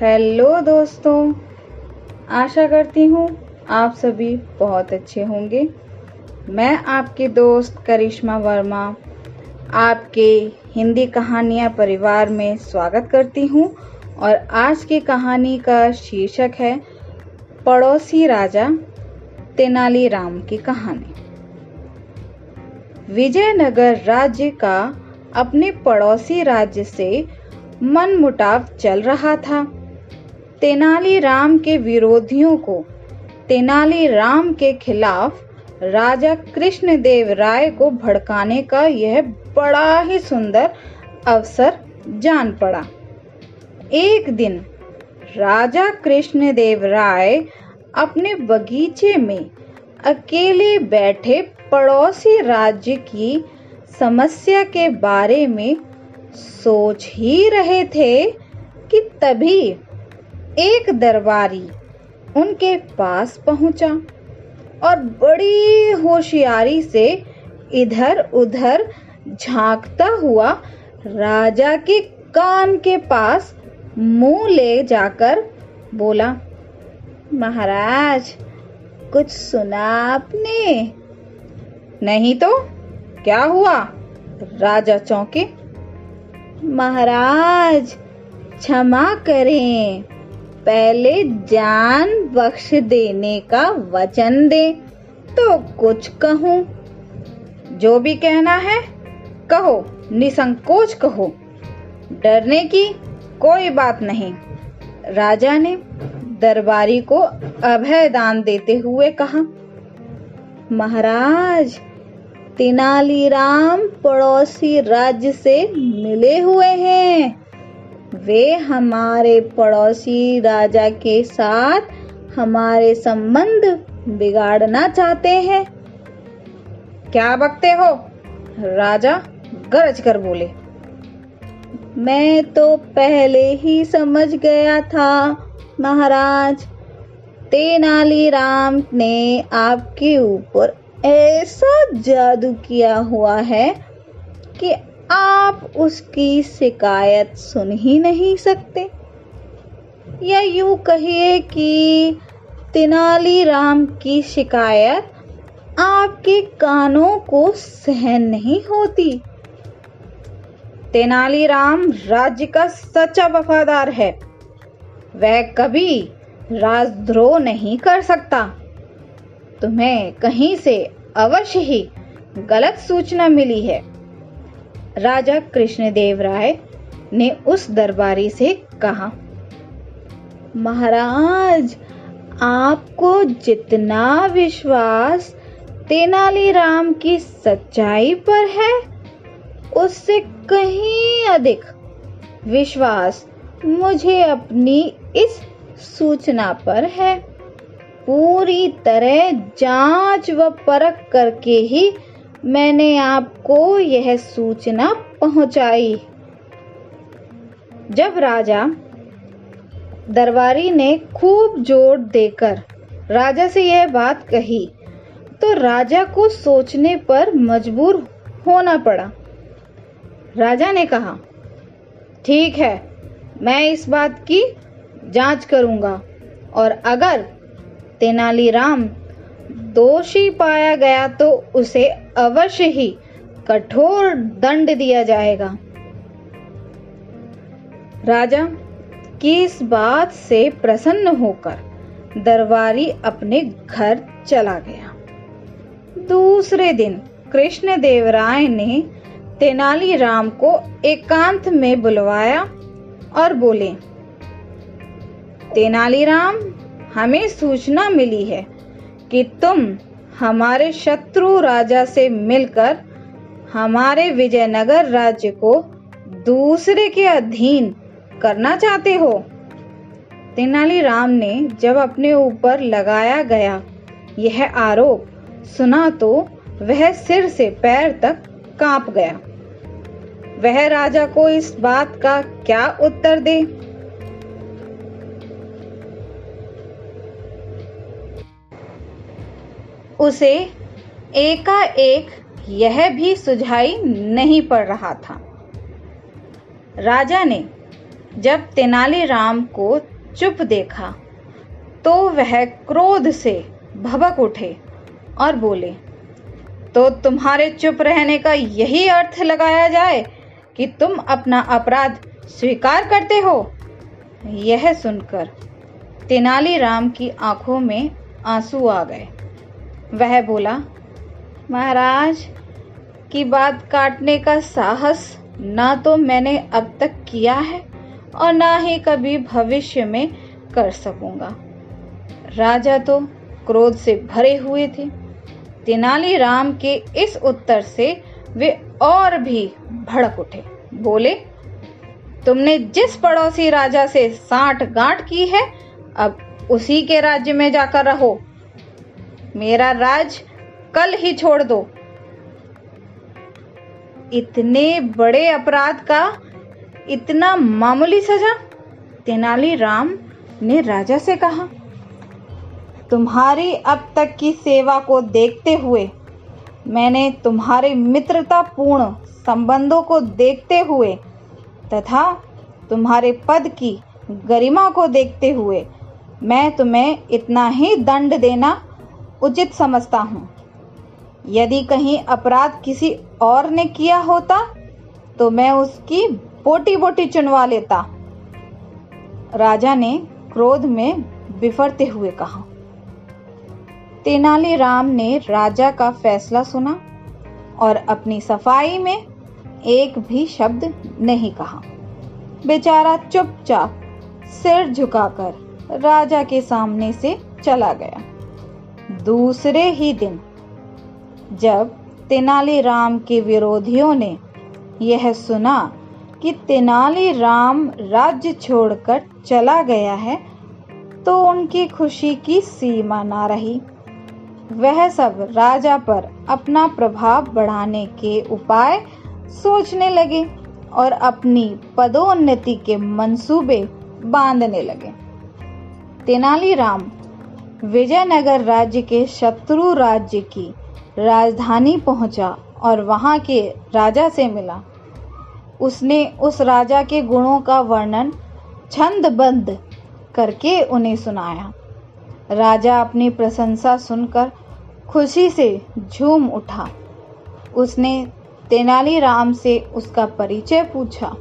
Hello दोस्तों, आशा करती हूँ आप सभी बहुत अच्छे होंगे। मैं आपकी दोस्त करिश्मा वर्मा, आपके हिंदी कहानियाँ परिवार में स्वागत करती हूँ और आज की कहानी का शीर्षक है, पड़ोसी राजा तेनालीराम की कहानी। विजयनगर राज्य का अपने पड़ोसी राज्य से मनमुटाव चल रहा था। तेनालीराम के विरोधियों को तेनालीराम के खिलाफ राजा कृष्णदेव राय को भड़काने का यह बड़ा ही सुंदर अवसर जान पड़ा। एक दिन राजा कृष्णदेव राय अपने बगीचे में अकेले बैठे पड़ोसी राज्य की समस्या के बारे में सोच ही रहे थे कि तभी एक दरबारी उनके पास पहुँचा और बड़ी होशियारी से इधर उधर झांकता हुआ राजा के कान के पास मुँह ले जाकर बोला, महाराज, कुछ सुना आपने? नहीं तो क्या हुआ? राजा चौंके, महाराज, क्षमा करें। पहले जान बख्श देने का वचन दे तो कुछ कहूँ। जो भी कहना है, कहो, निसंकोच कहो। डरने की कोई बात नहीं। राजा ने दरबारी को अभय दान देते हुए कहा, महाराज, तेनालीराम पड़ोसी राज्य से मिले हुए हैं। वे हमारे पड़ोसी राजा के साथ हमारे संबंध बिगाड़ना चाहते हैं। क्या बकते हो? राजा गरज कर बोले। मैं तो पहले ही समझ गया था, महाराज। तेनालीराम ने आपके ऊपर ऐसा जादू किया हुआ है कि आप उसकी शिकायत सुन ही नहीं सकते। या यूँ कहिए कि तेनालीराम की शिकायत आपके कानों को सहन नहीं होती। तेनालीराम राज्य का सच्चा वफादार है। वह कभी राजद्रोह नहीं कर सकता। तुम्हें कहीं से अवश्य ही गलत सूचना मिली है। राजा कृष्णदेव राय ने उस दरबारी से कहा, महाराज, आपको जितना विश्वास तेनालीराम की सच्चाई पर है, उससे कहीं अधिक विश्वास मुझे अपनी इस सूचना पर है। पूरी तरह जाँच व परख करके ही मैंने आपको यह सूचना पहुंचाई। जब राजा दरबारी ने खूब ज़ोर देकर राजा से यह बात कही तो राजा को सोचने पर मजबूर होना पड़ा। राजा ने कहा, ठीक है, मैं इस बात की जाँच करूँगा और अगर तेनालीराम दोषी पाया गया तो उसे अवश्य ही कठोर दंड दिया जाएगा। राजा की इस बात से प्रसन्न होकर दरबारी अपने घर चला गया? दूसरे दिन कृष्ण देवराय ने तेनालीराम को एकांत में बुलवाया और बोले तेनालीराम हमें सूचना मिली है कि तुम हमारे शत्रु राजा से मिलकर हमारे विजयनगर राज्य को दूसरे के अधीन करना चाहते हो। तेनालीराम ने जब अपने ऊपर लगाया गया यह आरोप सुना तो वह सिर से पैर तक काँप गया। वह राजा को इस बात का क्या उत्तर दे? उसे एकाएक यह भी सुझाई नहीं पड़ रहा था। राजा ने जब तेनालीराम को चुप देखा तो वह क्रोध से भबक उठे और बोले तो तुम्हारे चुप रहने का यही अर्थ लगाया जाए कि तुम अपना अपराध स्वीकार करते हो? यह सुनकर तेनालीराम की आँखों में आँसू आ गए। वह बोला, महाराज, की बात काटने का साहस ना तो मैंने अब तक किया है और ना ही कभी भविष्य में कर सकूँगा। राजा तो क्रोध से भरे हुए थे। तेनालीराम के इस उत्तर से वे और भी भड़क उठे। बोले, तुमने जिस पड़ोसी राजा से साठ गांठ की है, अब उसी के राज्य में जाकर रहो। मेरा राज कल ही छोड़ दो। इतने बड़े अपराध का इतना मामूली सजा तेनालीराम ने राजा से कहा। तुम्हारी अब तक की सेवा को देखते हुए, मैंने तुम्हारे मित्रतापूर्ण संबंधों को देखते हुए तथा तुम्हारे पद की गरिमा को देखते हुए, मैं तुम्हें इतना ही दंड देना उचित समझता हूँ। यदि कहीं अपराध किसी और ने किया होता तो मैं उसकी बोटी बोटी चुनवा लेता। राजा ने क्रोध में बिफरते हुए कहा, तेनालीराम ने राजा का फैसला सुना और अपनी सफ़ाई में एक भी शब्द नहीं कहा। बेचारा चुपचाप सिर झुकाकर राजा के सामने से चला गया। दूसरे ही दिन, जब तेनालीराम के विरोधियों ने यह सुना कि तेनालीराम राज्य छोड़कर चला गया है तो उनकी खुशी की सीमा ना रही। वह सब राजा पर अपना प्रभाव बढ़ाने के उपाय सोचने लगे और अपनी पदोन्नति के मंसूबे बांधने लगे। तेनालीराम विजयनगर राज्य के शत्रु राज्य की राजधानी पहुँचा और वहाँ के राजा से मिला। उसने उस राजा के गुणों का वर्णन छंदबद्ध करके उन्हें सुनाया। राजा अपनी प्रशंसा सुनकर खुशी से झूम उठा। उसने तेनालीराम से उसका परिचय पूछा।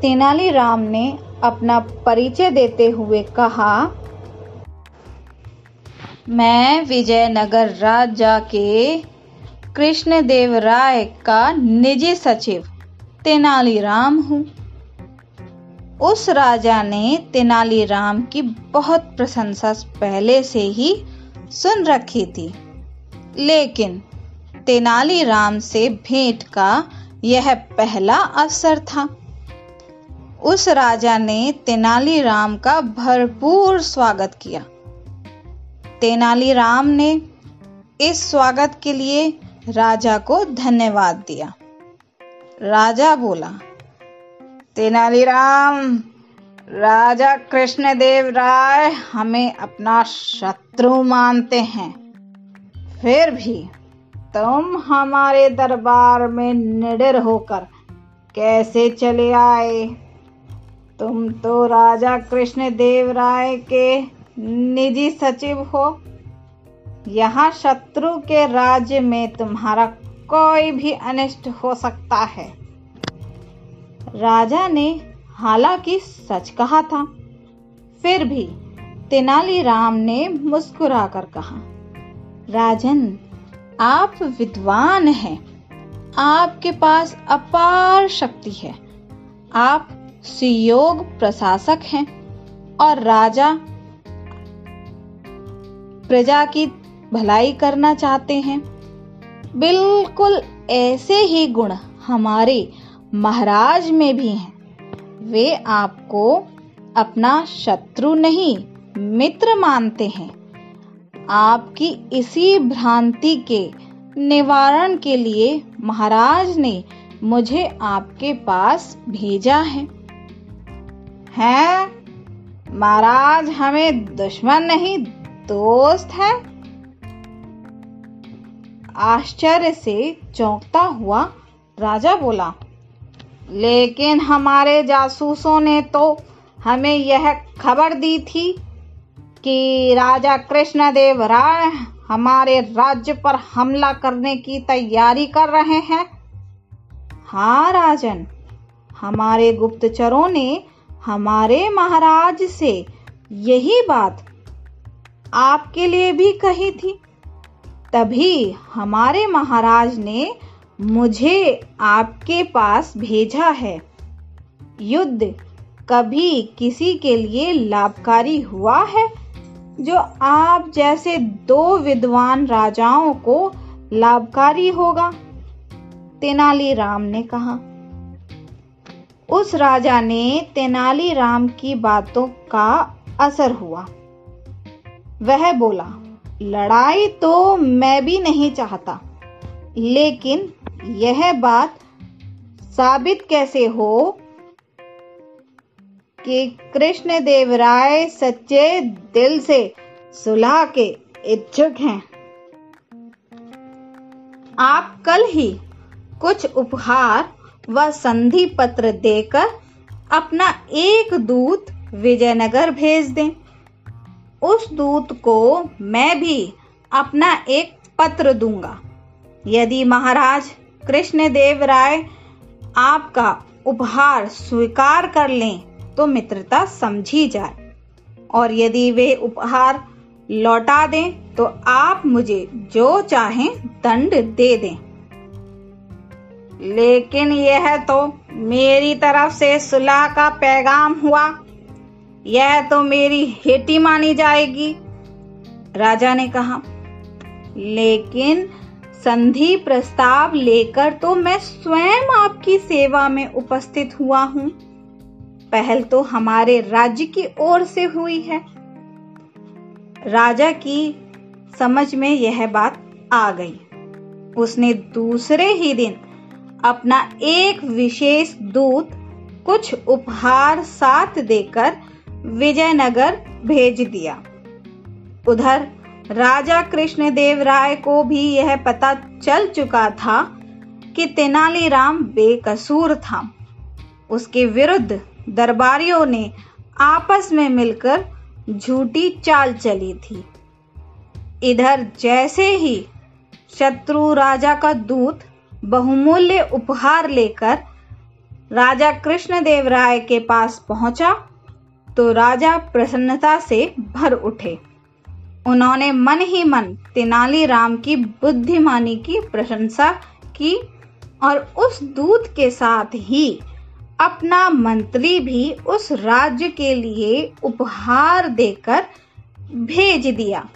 तेनालीराम ने अपना परिचय देते हुए कहा मैं विजयनगर राजा के कृष्णदेव राय का निजी सचिव, तेनालीराम हूँ। उस राजा ने तेनालीराम की बहुत प्रशंसा पहले से ही सुन रखी थी। लेकिन तेनालीराम से भेंट का यह पहला अवसर था। उस राजा ने तेनालीराम का भरपूर स्वागत किया। तेनालीराम ने इस स्वागत के लिए राजा को धन्यवाद दिया। राजा बोला तेनालीराम राजा कृष्णदेव राय हमें अपना शत्रु मानते हैं। फिर भी तुम हमारे दरबार में निडर होकर कैसे चले आए? तुम तो राजा कृष्णदेव राय के निजी सचिव हो, यहाँ शत्रु के राज्य में तुम्हारा कोई भी अनिष्ट हो सकता है। राजा ने हालाँकि सच कहा था, फिर भी तेनालीराम ने मुस्कुराकर कहा, राजन, आप विद्वान हैं। आपके पास अपार शक्ति है। आप सुयोग प्रशासक हैं और राजा प्रजा की भलाई करना चाहते हैं। बिल्कुल ऐसे ही गुण हमारे महाराज में भी हैं। वे आपको अपना शत्रु नहीं, मित्र मानते हैं। आपकी इसी भ्रांति के निवारण के लिए महाराज ने मुझे आपके पास भेजा है। हैं, महाराज हमें दुश्मन नहीं दोस्त है। आश्चर्य से चौंकता हुआ राजा बोला, लेकिन हमारे जासूसों ने तो हमें यह खबर दी थी कि राजा कृष्णदेव राय हमारे राज्य पर हमला करने की तैयारी कर रहे हैं। हाँ राजन, हमारे गुप्तचरों ने हमारे महाराज से यही बात आपके लिए भी कही थी। तभी हमारे महाराज ने मुझे आपके पास भेजा है। युद्ध कभी किसी के लिए लाभकारी हुआ है? जो आप जैसे दो विद्वान राजाओं को लाभकारी होगा, तेनालीराम ने कहा। उस राजा ने तेनालीराम की बातों का असर हुआ। वह बोला, लड़ाई तो मैं भी नहीं चाहता, लेकिन यह बात साबित कैसे हो कि कृष्ण देव राय सच्चे दिल से सुलह के इच्छुक हैं? आप कल ही कुछ उपहार व संधि पत्र देकर अपना एक दूत विजयनगर भेज दें। उस दूत को मैं भी अपना एक पत्र दूँगा। यदि महाराज कृष्णदेव राय आपका उपहार स्वीकार कर लें तो मित्रता समझी जाए। और यदि वे उपहार लौटा दें तो आप मुझे जो चाहें दंड दे दें। लेकिन यह तो मेरी तरफ़ से सुलह का पैगाम हुआ। यह तो मेरी हेटी मानी जाएगी, राजा ने कहा। लेकिन संधि प्रस्ताव लेकर तो मैं स्वयं आपकी सेवा में उपस्थित हुआ हूँ। पहल तो हमारे राज्य की ओर से हुई है। राजा की समझ में यह बात आ गई। उसने दूसरे ही दिन अपना एक विशेष दूत कुछ उपहार साथ देकर विजयनगर भेज दिया। उधर राजा कृष्णदेव राय को भी यह पता चल चुका था कि तेनालीराम बेकसूर था। उसके विरुद्ध दरबारियों ने आपस में मिलकर झूठी चाल चली थी। इधर जैसे ही शत्रु राजा का दूत बहुमूल्य उपहार लेकर राजा कृष्णदेव राय के पास पहुँचा तो राजा प्रसन्नता से भर उठे। उन्होंने मन ही मन तेनालीराम की बुद्धिमानी की प्रशंसा की और उस दूत के साथ ही अपना मंत्री भी उस राज्य के लिए उपहार देकर भेज दिया।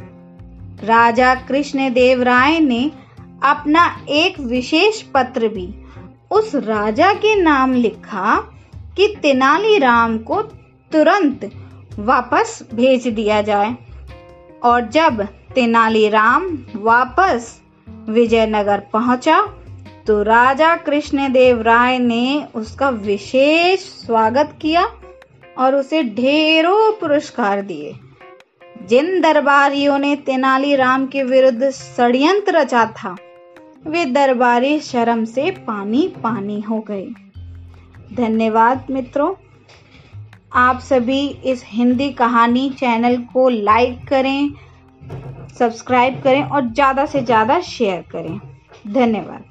राजा कृष्णदेव राय ने अपना एक विशेष पत्र भी उस राजा के नाम लिखा कि तेनालीराम को तुरंत वापस भेज दिया जाए। और जब तेनालीराम वापस विजयनगर पहुँचा तो राजा कृष्णदेव राय ने उसका विशेष स्वागत किया और उसे ढेरों पुरस्कार दिए। जिन दरबारियों ने तेनालीराम के विरुद्ध षड्यंत्र रचा था, वे दरबारी शर्म से पानी पानी हो गए। धन्यवाद मित्रों। आप सभी इस हिंदी कहानी चैनल को लाइक करें, सब्सक्राइब करें और ज़्यादा से ज़्यादा शेयर करें। धन्यवाद।